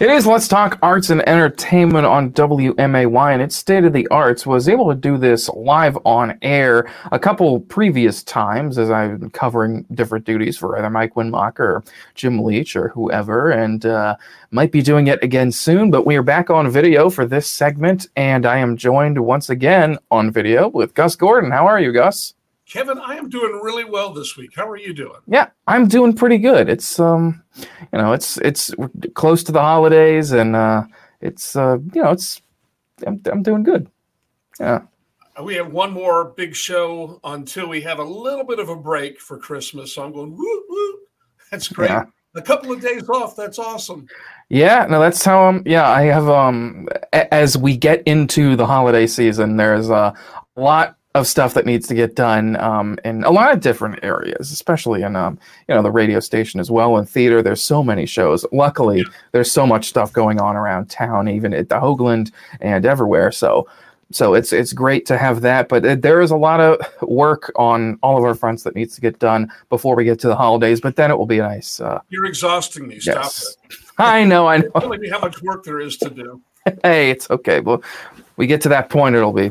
It is Let's Talk Arts and Entertainment on WMAY, and it's State of the Arts. Was able to do this live on air a couple previous times as I've been covering different duties for either Mike Winmacher or Jim Leach or whoever, and uh, might be doing it again soon. But we are back on video for this segment, and I am joined once again on video with Gus Gordon. How are you, Gus? Kevin, I am doing really well this week. How are you doing? Yeah, I'm doing pretty good. It's um, you know, it's it's close to the holidays, and uh, it's uh, you know, it's I'm I'm doing good. Yeah. We have one more big show until we have a little bit of a break for Christmas. So I'm going woo woo. That's great. Yeah. A couple of days off. That's awesome. Yeah, no, that's how um yeah, I have um as we get into the holiday season, there's a lot of stuff that needs to get done um, in a lot of different areas, especially in um, you know the radio station as well. In theater, there's so many shows. Luckily, there's so much stuff going on around town, even at the Hoagland and everywhere. So, so it's it's great to have that. But there is a lot of work on all of our fronts that needs to get done before we get to the holidays. But then it will be nice. Uh, You're exhausting me. Stop it. I know. I know. Telling me how much work there is to do. hey, it's okay. Well, we get to that point, it'll be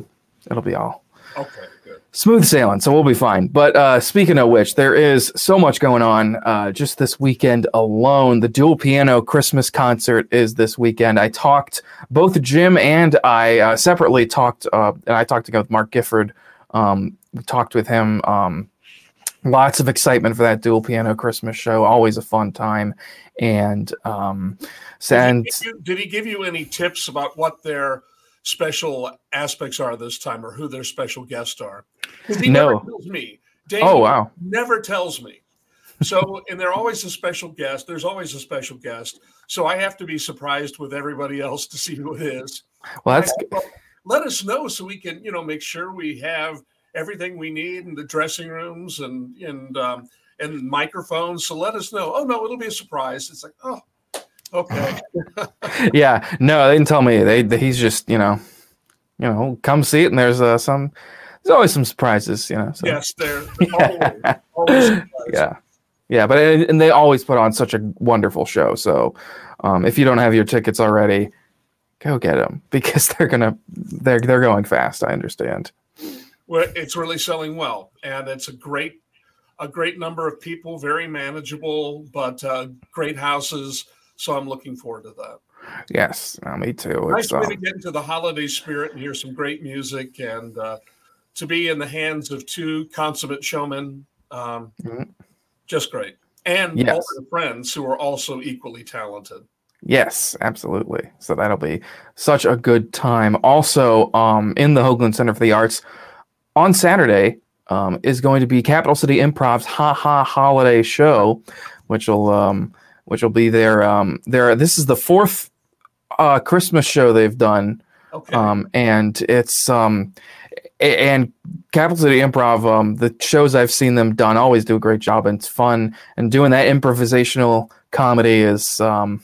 it'll be all Okay, good. Smooth sailing, so we'll be fine. But uh, speaking of which, there is so much going on uh, just this weekend alone. The dual piano Christmas concert is this weekend. I talked, both Jim and I uh, separately talked, uh, and I talked again with Mark Gifford. Um, we talked with him. Um, lots of excitement for that dual piano Christmas show. Always a fun time. And um, did, he you, did he give you any tips about what their special aspects are this time or who their special guests are. He no. never tells me. oh wow. Never tells me. So and they're always a special guest. There's always a special guest. So I have to be surprised with everybody else to see who it is. Well that's let us know so we can, you know, make sure we have everything we need in the dressing rooms and and um, and microphones. So let us know. Oh no, it'll be a surprise. It's like, oh, Okay. yeah. No, they didn't tell me. They, they, he's just you know, you know, come see it, and there's uh, some. There's always some surprises, you know. So. Yes, there. Always, always yeah, yeah, but and they always put on such a wonderful show. So, um, if you don't have your tickets already, go get them because they're gonna they're they're going fast. I understand. Well, it's really selling well, and it's a great a great number of people, very manageable, but uh, great houses so I'm looking forward to that. Yes, uh, me too. Nice way uh, to get into the holiday spirit and hear some great music and uh, to be in the hands of two consummate showmen. Um, mm-hmm. Just great. And yes. all the friends who are also equally talented. Yes, absolutely. So that'll be such a good time. Also, um, in the Hoagland Center for the Arts on Saturday um, is going to be Capital City Improv's Ha Ha Holiday Show, which will um, which will be their um their this is the fourth uh Christmas show they've done. Okay. Um and it's um and Capital City Improv, um, the shows I've seen them done always do a great job and it's fun. And doing that improvisational comedy is um,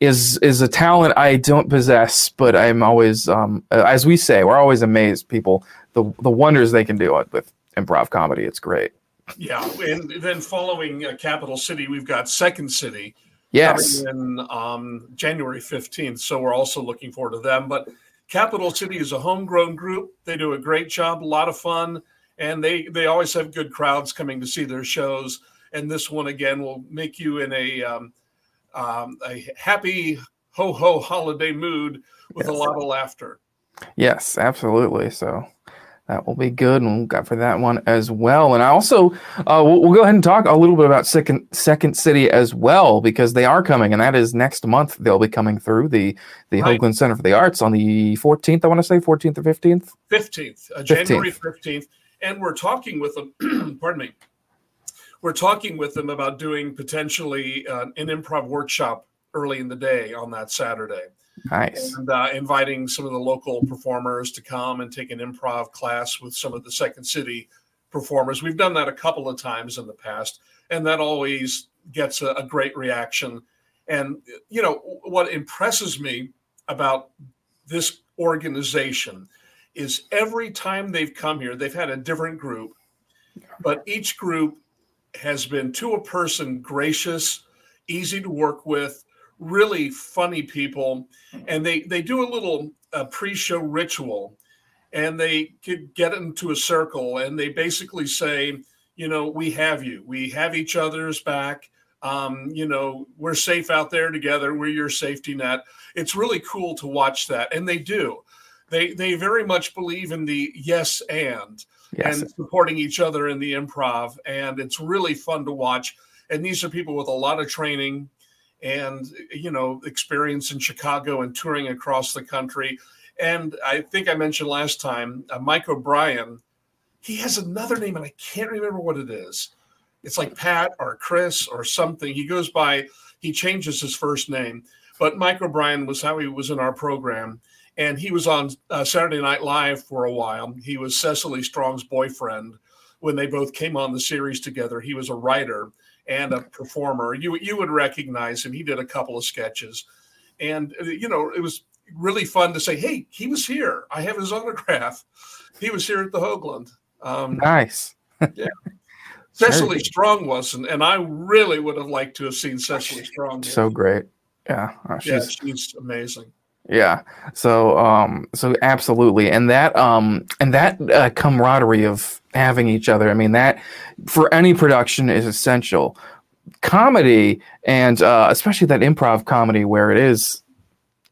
is is a talent I don't possess, but I'm always um, as we say, we're always amazed people the the wonders they can do with improv comedy. It's great. Yeah, and then following uh, Capital City, we've got Second City. Yes. In um, January 15th. So we're also looking forward to them. But Capital City is a homegrown group. They do a great job, a lot of fun, and they they always have good crowds coming to see their shows. And this one again will make you in a um, um, a happy ho ho holiday mood with yes. a lot of laughter. Yes, absolutely. So that will be good, and we'll go for that one as well. And I also uh, we'll, we'll, go ahead and talk a little bit about Second Second City as well because they are coming, and that is next month. They'll be coming through the the right. Hoagland Center for the Arts on the 14th. I want to say 14th or 15th. 15th, uh, January 15th, and we're talking with them. pardon me. We're talking with them about doing potentially uh, an improv workshop early in the day on that Saturday. Nice. And uh, inviting some of the local performers to come and take an improv class with some of the Second City performers. We've done that a couple of times in the past, and that always gets a, a great reaction. And, you know, what impresses me about this organization is every time they've come here, they've had a different group, but each group has been to a person gracious, easy to work with, really funny people, and they they do a little uh, pre-show ritual, and they could get into a circle, and they basically say, you know, we have you, we have each other's back. Um, you know, we're safe out there together. We're your safety net. It's really cool to watch that, and they do. They they very much believe in the yes and yes. and supporting each other in the improv, and it's really fun to watch. And these are people with a lot of training and you know experience in Chicago and touring across the country. And I think I mentioned last time, uh, Mike O'Brien. He has another name, and I can't remember what it is. It's like Pat or Chris or something. He goes by. He changes his first name, but Mike O'Brien was how he was in our program, and he was on uh, Saturday Night Live for a while. He was Cecily Strong's boyfriend when they both came on the series together. He was a writer and a performer. You you would recognize him. He did a couple of sketches, and uh, you know it was really fun to say, "Hey, he was here. I have his autograph. He was here at the Hoagland." Um, nice. yeah. Cecily Strong wasn't, and I really would have liked to have seen Cecily Strong. So great. Yeah. Oh, she's, yeah, she's amazing. Yeah. So um so absolutely and that um and that uh, camaraderie of having each other. I mean that for any production is essential. Comedy and uh, especially that improv comedy where it is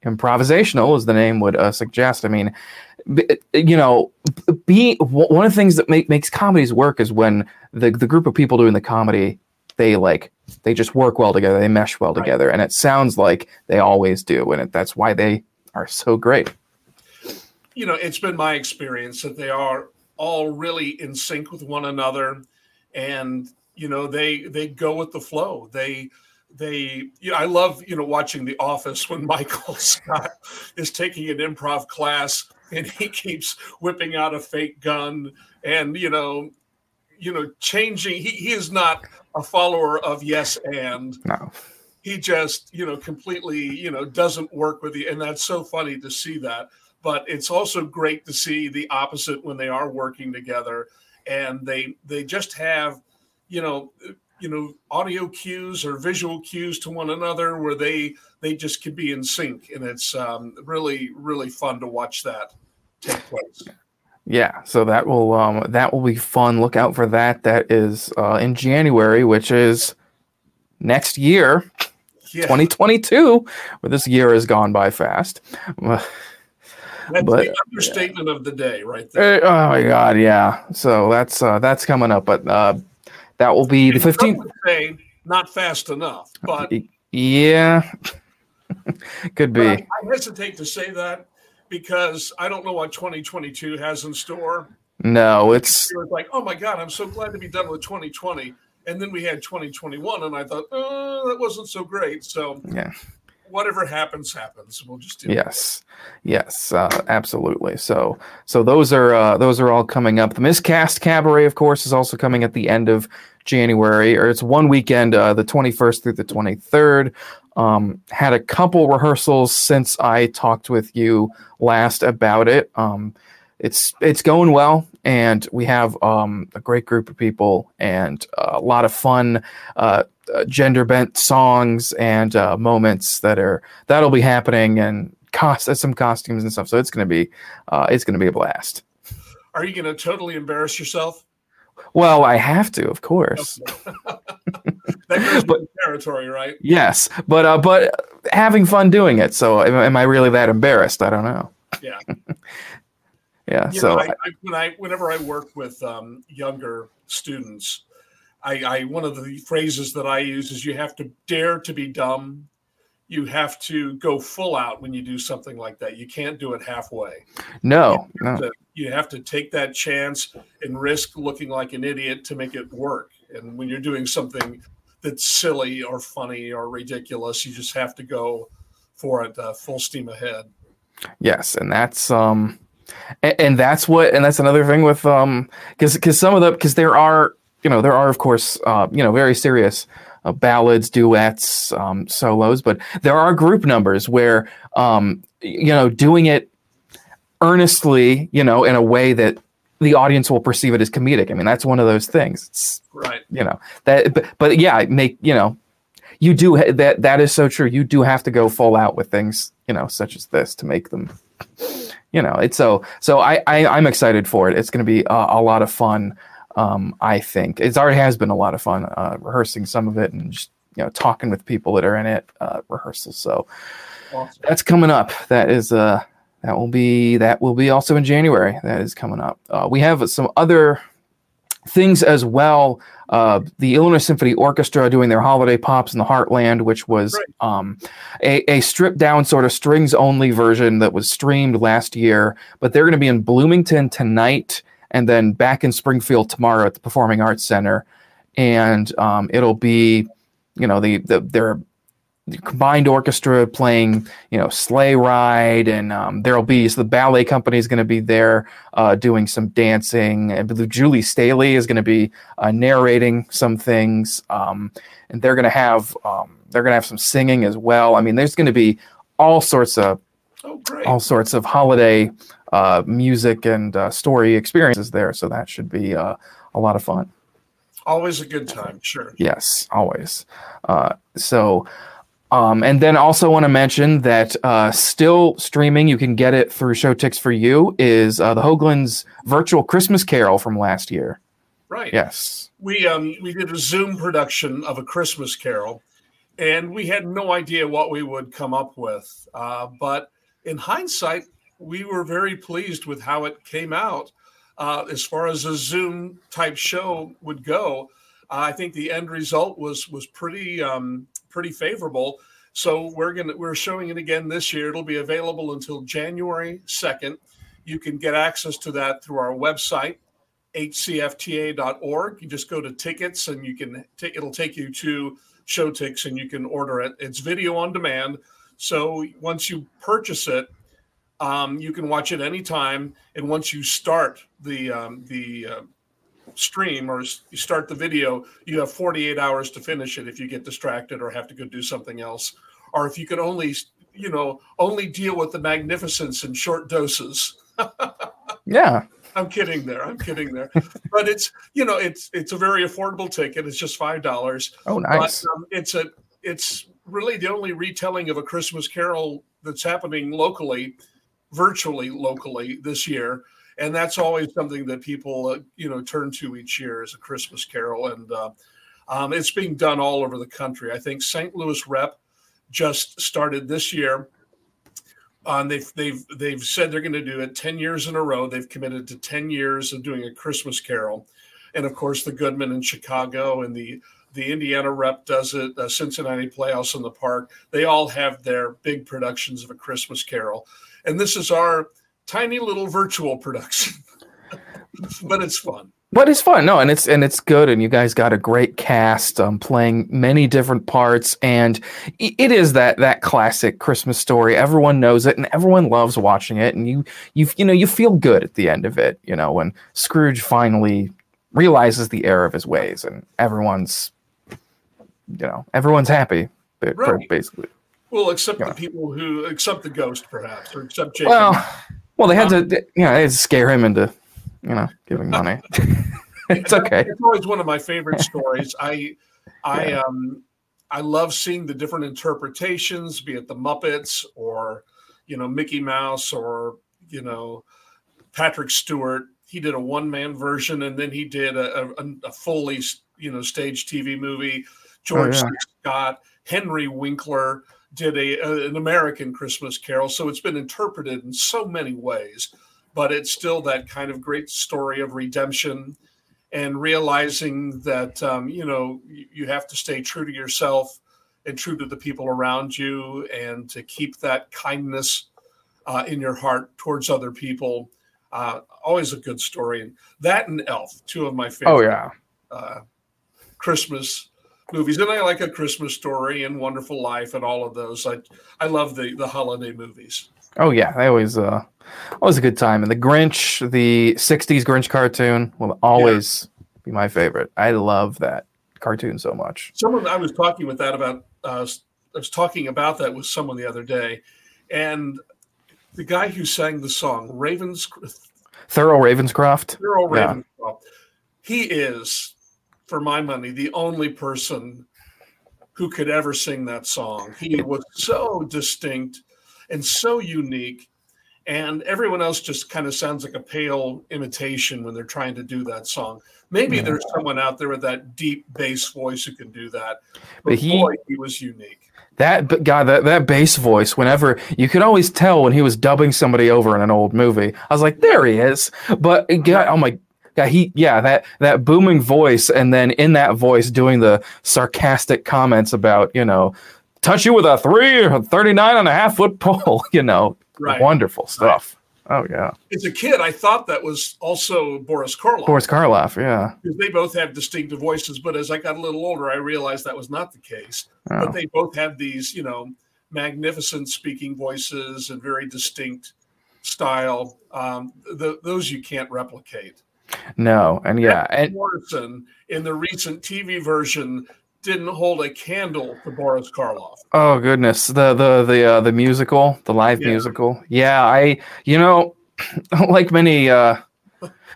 improvisational as the name would uh, suggest. I mean you know be one of the things that make, makes comedies work is when the the group of people doing the comedy they like they just work well together they mesh well right. together and it sounds like they always do and it, that's why they are so great you know it's been my experience that they are all really in sync with one another and you know they they go with the flow they they you know, i love you know watching the office when michael scott is taking an improv class and he keeps whipping out a fake gun and you know you know changing he, he is not a follower of yes and. No. He just you know completely you know doesn't work with you. And that's so funny to see that. But it's also great to see the opposite when they are working together. And they they just have you know you know audio cues or visual cues to one another where they they just can be in sync. And it's um, really really fun to watch that take place yeah, so that will um, that will be fun. Look out for that. That is uh, in January, which is next year, yeah. 2022. But this year has gone by fast. That's but, the understatement yeah. of the day, right there. Uh, oh my god, yeah. So that's uh, that's coming up, but uh, that will be the 15th. Not fast enough, but yeah, could be. I, I hesitate to say that because I don't know what 2022 has in store. No, it's it was like, oh my god, I'm so glad to be done with 2020. And then we had 2021, and I thought, oh, that wasn't so great. So yeah, whatever happens, happens. We'll just do yes, it. yes, uh, absolutely. So so those are uh, those are all coming up. The Miscast Cabaret, of course, is also coming at the end of January, or it's one weekend, uh, the 21st through the 23rd. Um, had a couple rehearsals since I talked with you last about it. Um, it's it's going well, and we have um, a great group of people and a lot of fun uh, uh, gender bent songs and uh, moments that are that'll be happening and cost some costumes and stuff. So it's gonna be uh, it's gonna be a blast. Are you gonna totally embarrass yourself? Well, I have to, of course. that goes but, territory, right? Yes, but uh, but having fun doing it. So, am, am I really that embarrassed? I don't know. Yeah. yeah. You so, know, I, I, when I whenever I work with um, younger students, I, I one of the phrases that I use is you have to dare to be dumb you have to go full out when you do something like that. You can't do it halfway. No, you have, no. To, you have to take that chance and risk looking like an idiot to make it work. And when you're doing something that's silly or funny or ridiculous, you just have to go for it uh, full steam ahead. Yes, and that's um, and, and that's what, and that's another thing with um, because because some of the because there are you know there are of course uh, you know very serious uh, ballads, duets, um, solos, but there are group numbers where um, you know doing it earnestly, you know, in a way that the audience will perceive it as comedic. I mean, that's one of those things. It's, right. You know that, but, but yeah, make you know, you do ha- that that is so true. You do have to go full out with things, you know, such as this to make them. You know, it's so so. I, I I'm excited for it. It's going to be a lot of fun. Um, I think it already has been a lot of fun uh, rehearsing some of it and just you know talking with people that are in it uh, rehearsals. So awesome. that's coming up. That is uh that will be that will be also in January. That is coming up. Uh, we have some other things as well. Uh, the Illinois Symphony Orchestra doing their holiday pops in the Heartland, which was right. um, a, a stripped down sort of strings only version that was streamed last year. But they're going to be in Bloomington tonight and then back in Springfield tomorrow at the Performing Arts Center. And um, it'll be, you know, the, the their combined orchestra playing, you know, sleigh ride, and um, there'll be so the ballet company is going to be there uh, doing some dancing. And Julie Staley is going to be uh, narrating some things, um, and they're going to have um, they're going to have some singing as well. I mean, there's going to be all sorts of oh, all sorts of holiday uh, music and uh, story experiences there. So that should be uh, a lot of fun. Always a good time, sure. Yes, always. Uh, so um, and then also want to mention that uh, still streaming, you can get it through Showtix for You, is uh, the Hoagland's virtual Christmas Carol from last year. Right. Yes. We um, we did a Zoom production of a Christmas Carol, and we had no idea what we would come up with. Uh, but in hindsight, we were very pleased with how it came out. Uh, as far as a Zoom type show would go, I think the end result was was pretty um, pretty favorable. So we're gonna we're showing it again this year. It'll be available until January second. You can get access to that through our website, hcfta.org. You just go to tickets and you can t- it'll take you to Showtix and you can order it. It's video on demand. So once you purchase it, um, you can watch it anytime. And once you start the um, the uh, stream or you start the video, you have 48 hours to finish it if you get distracted or have to go do something else. Or if you can only, you know, only deal with the magnificence in short doses. yeah. I'm kidding there. I'm kidding there. but it's, you know, it's it's a very affordable ticket. It's just five dollars. Oh, nice. But, um, it's a it's really the only retelling of a Christmas Carol that's happening locally, virtually locally this year and that's always something that people uh, you know turn to each year as a Christmas Carol, and uh, um, it's being done all over the country. I think St. Louis Rep just started this year. Um, they've they've they've said they're going to do it ten years in a row. They've committed to ten years of doing a Christmas Carol, and of course the Goodman in Chicago and the the Indiana Rep does it. Uh, Cincinnati Playhouse in the Park. They all have their big productions of a Christmas Carol, and this is our tiny little virtual production, but it's fun. But it's fun, no, and it's and it's good, and you guys got a great cast, um, playing many different parts, and it is that that classic Christmas story. Everyone knows it, and everyone loves watching it, and you you you know you feel good at the end of it, you know, when Scrooge finally realizes the error of his ways, and everyone's you know everyone's happy, right. basically. Well, except yeah. the people who, except the ghost, perhaps, or except Jacob. Well, well, they had um, to, you know, they had to scare him into, you know, giving money. it's okay. It's always one of my favorite stories. I, I, yeah. um, I love seeing the different interpretations, be it the Muppets or, you know, Mickey Mouse or, you know, Patrick Stewart. He did a one man version and then he did a, a, a fully, you know, stage TV movie. George oh, yeah. Scott, Henry Winkler did a, a, an American Christmas Carol, so it's been interpreted in so many ways, but it's still that kind of great story of redemption and realizing that um, you know you have to stay true to yourself and true to the people around you, and to keep that kindness uh, in your heart towards other people. Uh, always a good story, and that and Elf, two of my favorite. Oh yeah. Uh, Christmas movies, and I like A Christmas Story and Wonderful Life and all of those. I I love the the holiday movies. Oh yeah, they always uh always a good time. And the Grinch, the '60s Grinch cartoon, will always yeah. be my favorite. I love that cartoon so much. Someone I was talking with that about. Uh, I was talking about that with someone the other day, and the guy who sang the song Ravens. Thurl Ravenscroft. Thurl Ravenscroft. Yeah. He is for my money, the only person who could ever sing that song. He was so distinct and so unique. And everyone else just kind of sounds like a pale imitation when they're trying to do that song. Maybe yeah. there's someone out there with that deep bass voice who can do that. But, but he, boy, he was unique. That God, that, that bass voice, whenever you could always tell when he was dubbing somebody over in an old movie. I was like, there he is. But God, oh my God, he yeah, that that booming voice, and then in that voice doing the sarcastic comments about, you know, touch you with a three or 39 and a half foot pole, you know. Right. Wonderful stuff. Right. Oh yeah. As a kid, I thought that was also Boris Karloff. Boris Karloff, yeah. Because they both have distinctive voices, but as I got a little older, I realized that was not the case. Oh. But they both have these, you know, magnificent speaking voices and very distinct style. Um, the, those you can't replicate. No, and yeah, and Morrison in the recent TV version didn't hold a candle to Boris Karloff. Oh goodness, the the the uh, the musical, the live yeah. musical. Yeah, I you know, like many uh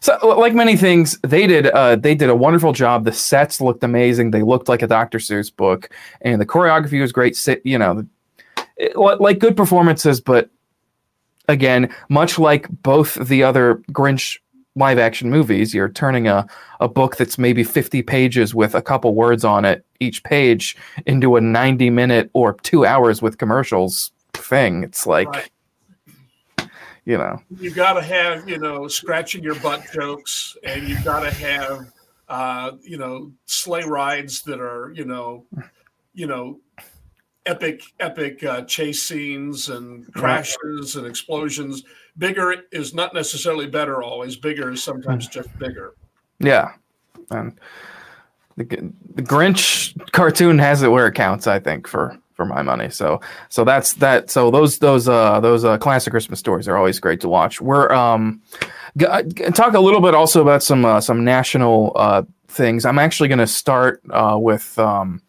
so like many things, they did uh they did a wonderful job. The sets looked amazing. They looked like a Dr. Seuss book, and the choreography was great. You know, it, like good performances, but again, much like both the other Grinch live action movies, you're turning a, a book that's maybe 50 pages with a couple words on it each page into a 90 minute or two hours with commercials thing. It's like, right. you know, you got to have, you know, scratching your butt jokes and you got to have, uh, you know, sleigh rides that are, you know, you know, epic, epic uh, chase scenes and crashes and explosions bigger is not necessarily better always. Bigger is sometimes just bigger. Yeah. And the, the Grinch cartoon has it where it counts, I think, for for my money. So so that's that. So those those uh those uh classic Christmas stories are always great to watch. We're um g- talk a little bit also about some uh, some national uh things. I'm actually going to start uh with um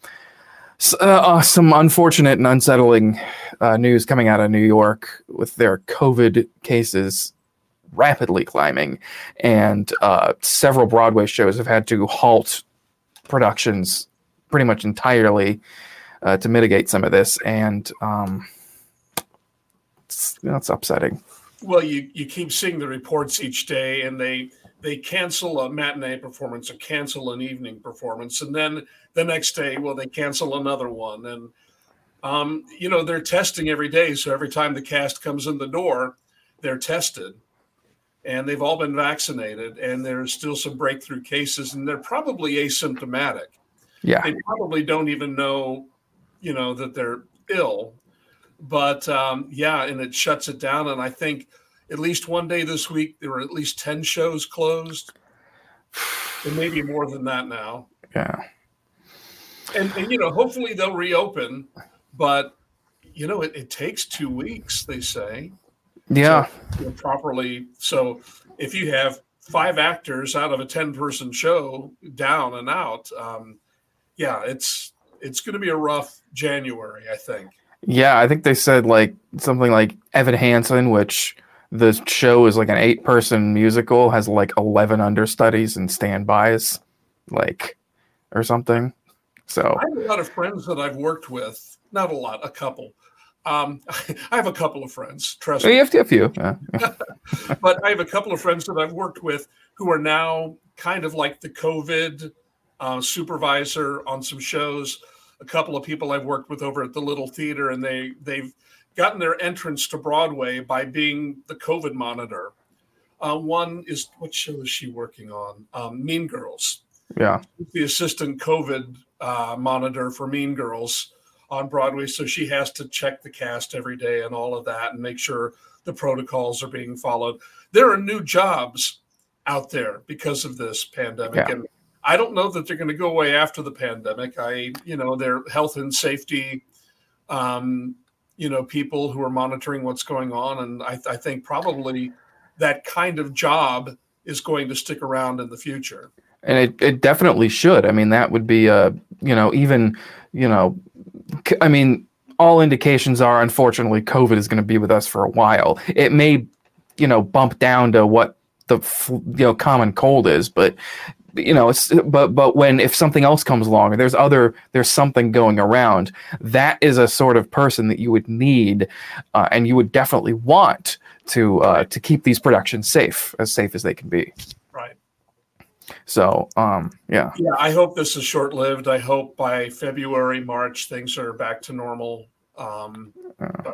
uh, uh, some unfortunate and unsettling uh, news coming out of New York with their COVID cases rapidly climbing, and uh, several Broadway shows have had to halt productions pretty much entirely uh, to mitigate some of this, and um, it's, you know, it's upsetting. Well, you you keep seeing the reports each day, and they they cancel a matinee performance or cancel an evening performance, and then the next day, well, they cancel another one, and um, you know they're testing every day. So every time the cast comes in the door, they're tested, and they've all been vaccinated, and there's still some breakthrough cases, and they're probably asymptomatic. Yeah, they probably don't even know, you know, that they're ill, but um, yeah, and it shuts it down, and I think at least one day this week there were at least 10 shows closed. And maybe more than that now. Yeah. And, and you know hopefully they'll reopen but you know it, it takes two weeks they say. Yeah. Properly so if you have five actors out of a 10 person show down and out um, yeah it's it's going to be a rough january i think. Yeah i think they said like something like evan hansen which the show is like an eight person musical, has like 11 understudies and standbys, like, or something. So I have a lot of friends that I've worked with, not a lot, a couple. Um, I have a couple of friends, trust me. You have to a few. Yeah. but I have a couple of friends that I've worked with who are now kind of like the COVID uh, supervisor on some shows. A couple of people I've worked with over at the Little Theater, and they they've gotten their entrance to Broadway by being the COVID monitor. Uh, one is what show is she working on? Um, mean Girls. Yeah, the assistant COVID uh, monitor for Mean Girls on Broadway, so she has to check the cast every day and all of that, and make sure the protocols are being followed. There are new jobs out there because of this pandemic, yeah. and I don't know that they're going to go away after the pandemic. I, you know, their health and safety um, you know people who are monitoring what's going on and I, I, think probably that kind of job is going to stick around in the future. And it, it definitely should. I mean that would be a you know even you know i mean all indications are unfortunately covid is going to be with us for a while. It may you know bump down to what the you know common cold is, but you know it's but but when if something else comes along or there's other there's something going around that is a sort of person that you would need uh, and you would definitely want to uh, to keep these productions safe as safe as they can be. Right. So um yeah. Yeah i hope this is short lived i hope by february march things are back to normal um uh,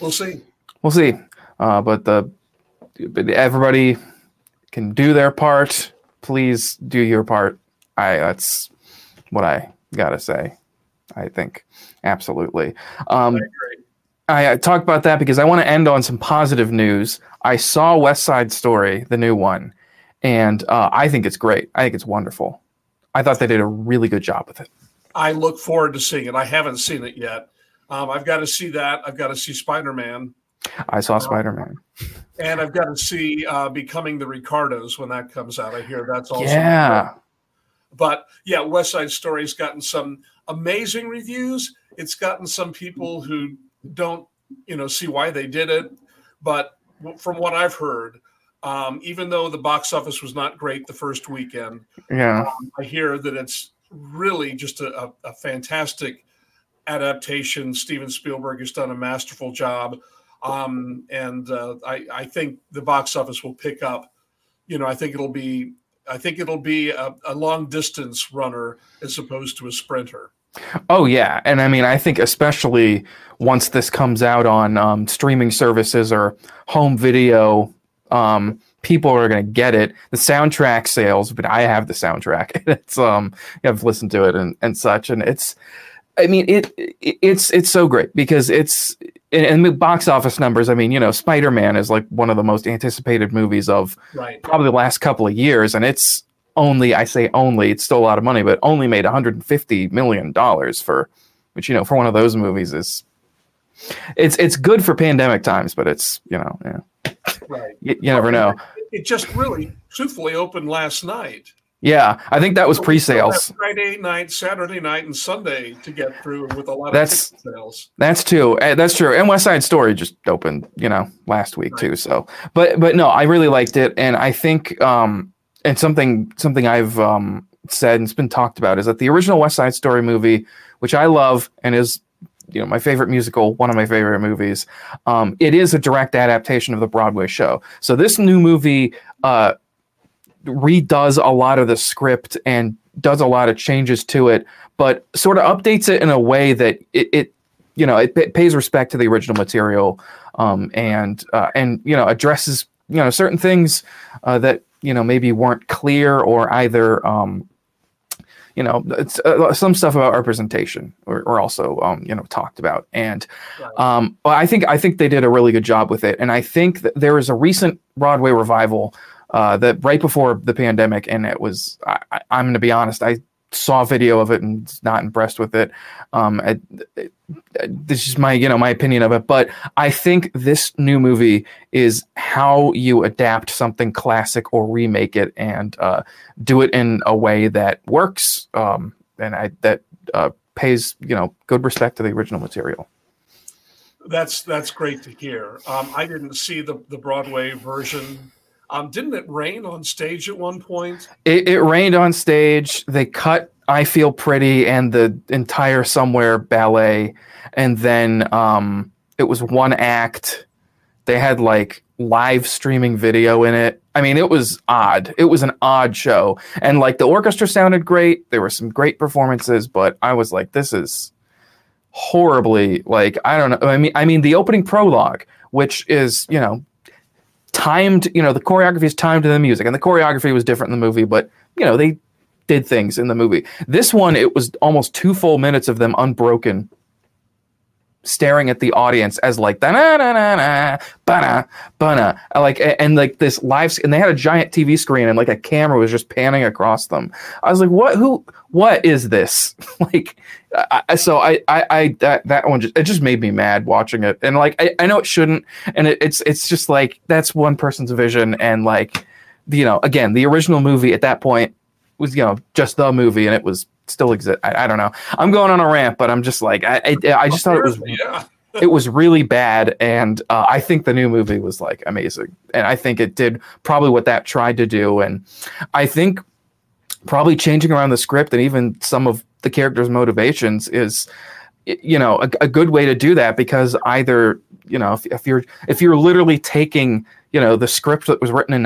we'll see. We'll see. Uh but the everybody can do their part please do your part. I that's what I gotta say. I think absolutely. Um, I, I talked about that because I want to end on some positive news. I saw West Side Story, the new one, and uh, I think it's great. I think it's wonderful. I thought they did a really good job with it. I look forward to seeing it. I haven't seen it yet. Um, I've got to see that. I've got to see Spider Man. I saw Spider Man. And I've got to see uh, Becoming the Ricardos when that comes out. I hear that's also. Yeah. But yeah, West Side Story's gotten some amazing reviews. It's gotten some people who don't, you know, see why they did it. But from what I've heard, um, even though the box office was not great the first weekend, yeah, um, I hear that it's really just a, a, a fantastic adaptation. Steven Spielberg has done a masterful job. Um, and uh, I, I, think the box office will pick up. You know, I think it'll be, I think it'll be a, a long distance runner as opposed to a sprinter. Oh yeah, and I mean, I think especially once this comes out on um, streaming services or home video, um, people are going to get it. The soundtrack sales, but I have the soundtrack. It's um, I've listened to it and, and such, and it's I mean, it, it, it's it's so great because it's and the box office numbers. I mean, you know, Spider Man is like one of the most anticipated movies of right. probably the last couple of years, and it's only I say only it's still a lot of money, but only made 150 million dollars for, which you know, for one of those movies is it's it's good for pandemic times, but it's you know, yeah, right. You, you never know. It just really, truthfully, opened last night. Yeah, I think that was pre-sales. Friday night, Saturday night, and Sunday to get through with a lot that's, of sales. That's too. Eh, that's true. And West Side Story just opened, you know, last week right. too. So, but but no, I really liked it, and I think um, and something something I've um said and it's been talked about is that the original West Side Story movie, which I love and is you know my favorite musical, one of my favorite movies. Um, it is a direct adaptation of the Broadway show. So this new movie uh, redoes a lot of the script and does a lot of changes to it, but sort of updates it in a way that it, it you know, it, it, pays respect to the original material, um, and uh, and you know addresses you know certain things uh, that you know maybe weren't clear or either um, you know uh, some stuff about representation or, or also um, you know talked about. And um, I think I think they did a really good job with it. And I think that there is a recent Broadway revival uh, that right before the pandemic, and it was. I, am going to be honest. I saw a video of it and not impressed with it. Um, it, this is my you know my opinion of it, but I think this new movie is how you adapt something classic or remake it and uh, do it in a way that works um, and I, that uh, pays you know good respect to the original material. That's that's great to hear. Um, I didn't see the the Broadway version um, didn't it rain on stage at one point? It, it rained on stage. They cut "I Feel Pretty" and the entire "Somewhere" ballet, and then um, it was one act. They had like live streaming video in it. I mean, it was odd. It was an odd show, and like the orchestra sounded great. There were some great performances, but I was like, this is horribly like I don't know. I mean, I mean the opening prologue, which is you know timed, you know, the choreography is timed to the music, and the choreography was different in the movie, but you know, they did things in the movie. This one, it was almost two full minutes of them unbroken, staring at the audience as like da na na na na bana bana like and like this live and they had a giant TV screen and like a camera was just panning across them. I was like, what? Who? What is this? like, I, so I, I, I, that that one just it just made me mad watching it, and like I, I know it shouldn't, and it, it's it's just like that's one person's vision, and like, you know, again, the original movie at that point was you know just the movie, and it was still exist. I, I, don't know. I'm going on a rant, but I'm just like I I, I just thought it was yeah. it was really bad, and uh, I think the new movie was like amazing, and I think it did probably what that tried to do, and I think probably changing around the script and even some of the characters' motivations is you know a, a good way to do that because either you know if, if you're if you're literally taking you know the script that was written in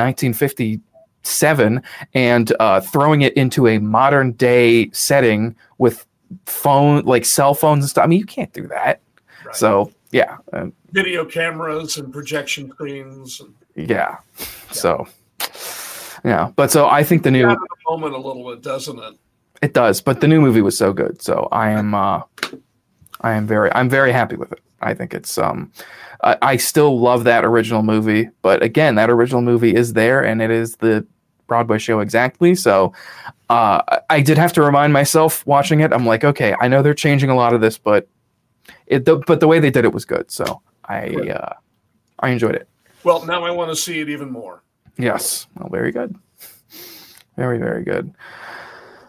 1957 and uh, throwing it into a modern day setting with phone like cell phones and stuff i mean you can't do that right. so yeah um, video cameras and projection screens and, yeah. yeah. so yeah but so i think the new moment a little bit doesn't it it does but the new movie was so good so i am uh i am very i'm very happy with it i think it's um I, I still love that original movie, but again, that original movie is there, and it is the Broadway show exactly. So uh, I did have to remind myself watching it. I'm like, okay, I know they're changing a lot of this, but it the, but the way they did it was good. So I uh, I enjoyed it. Well, now I want to see it even more. Yes. Well, very good. Very very good.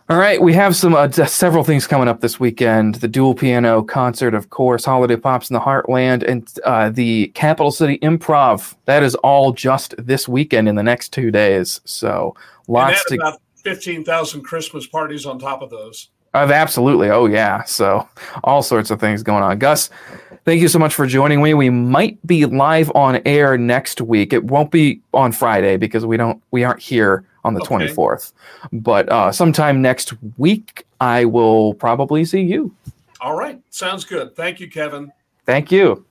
All right, we have some uh, several things coming up this weekend. The dual piano concert, of course, Holiday Pops in the Heartland, and uh, the Capital City Improv. That is all just this weekend in the next two days. So lots to about fifteen thousand Christmas parties on top of those. Of absolutely, oh yeah. So all sorts of things going on. Gus, thank you so much for joining me. We might be live on air next week. It won't be on Friday because we don't we aren't here on the okay. 24th. But uh, sometime next week, I will probably see you. All right. Sounds good. Thank you, Kevin. Thank you.